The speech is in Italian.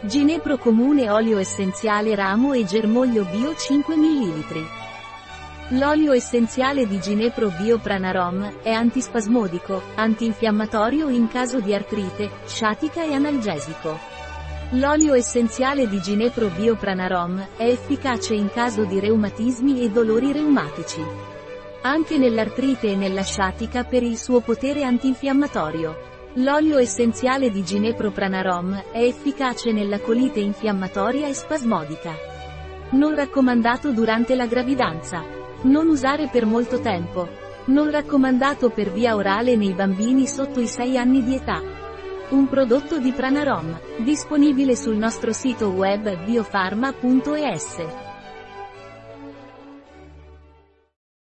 Ginepro comune olio essenziale ramo e germoglio bio 5 ml. L'olio essenziale di Ginepro Bio Pranarom è antispasmodico, antinfiammatorio in caso di artrite, sciatica e analgesico. L'olio essenziale di Ginepro Bio Pranarom è efficace in caso di reumatismi e dolori reumatici. Anche nell'artrite e nella sciatica per il suo potere antinfiammatorio. L'olio essenziale di Ginepro Pranarom è efficace nella colite infiammatoria e spasmodica. Non raccomandato durante la gravidanza. Non usare per molto tempo. Non raccomandato per via orale nei bambini sotto i 6 anni di età. Un prodotto di Pranarom, disponibile sul nostro sito web biofarma.es.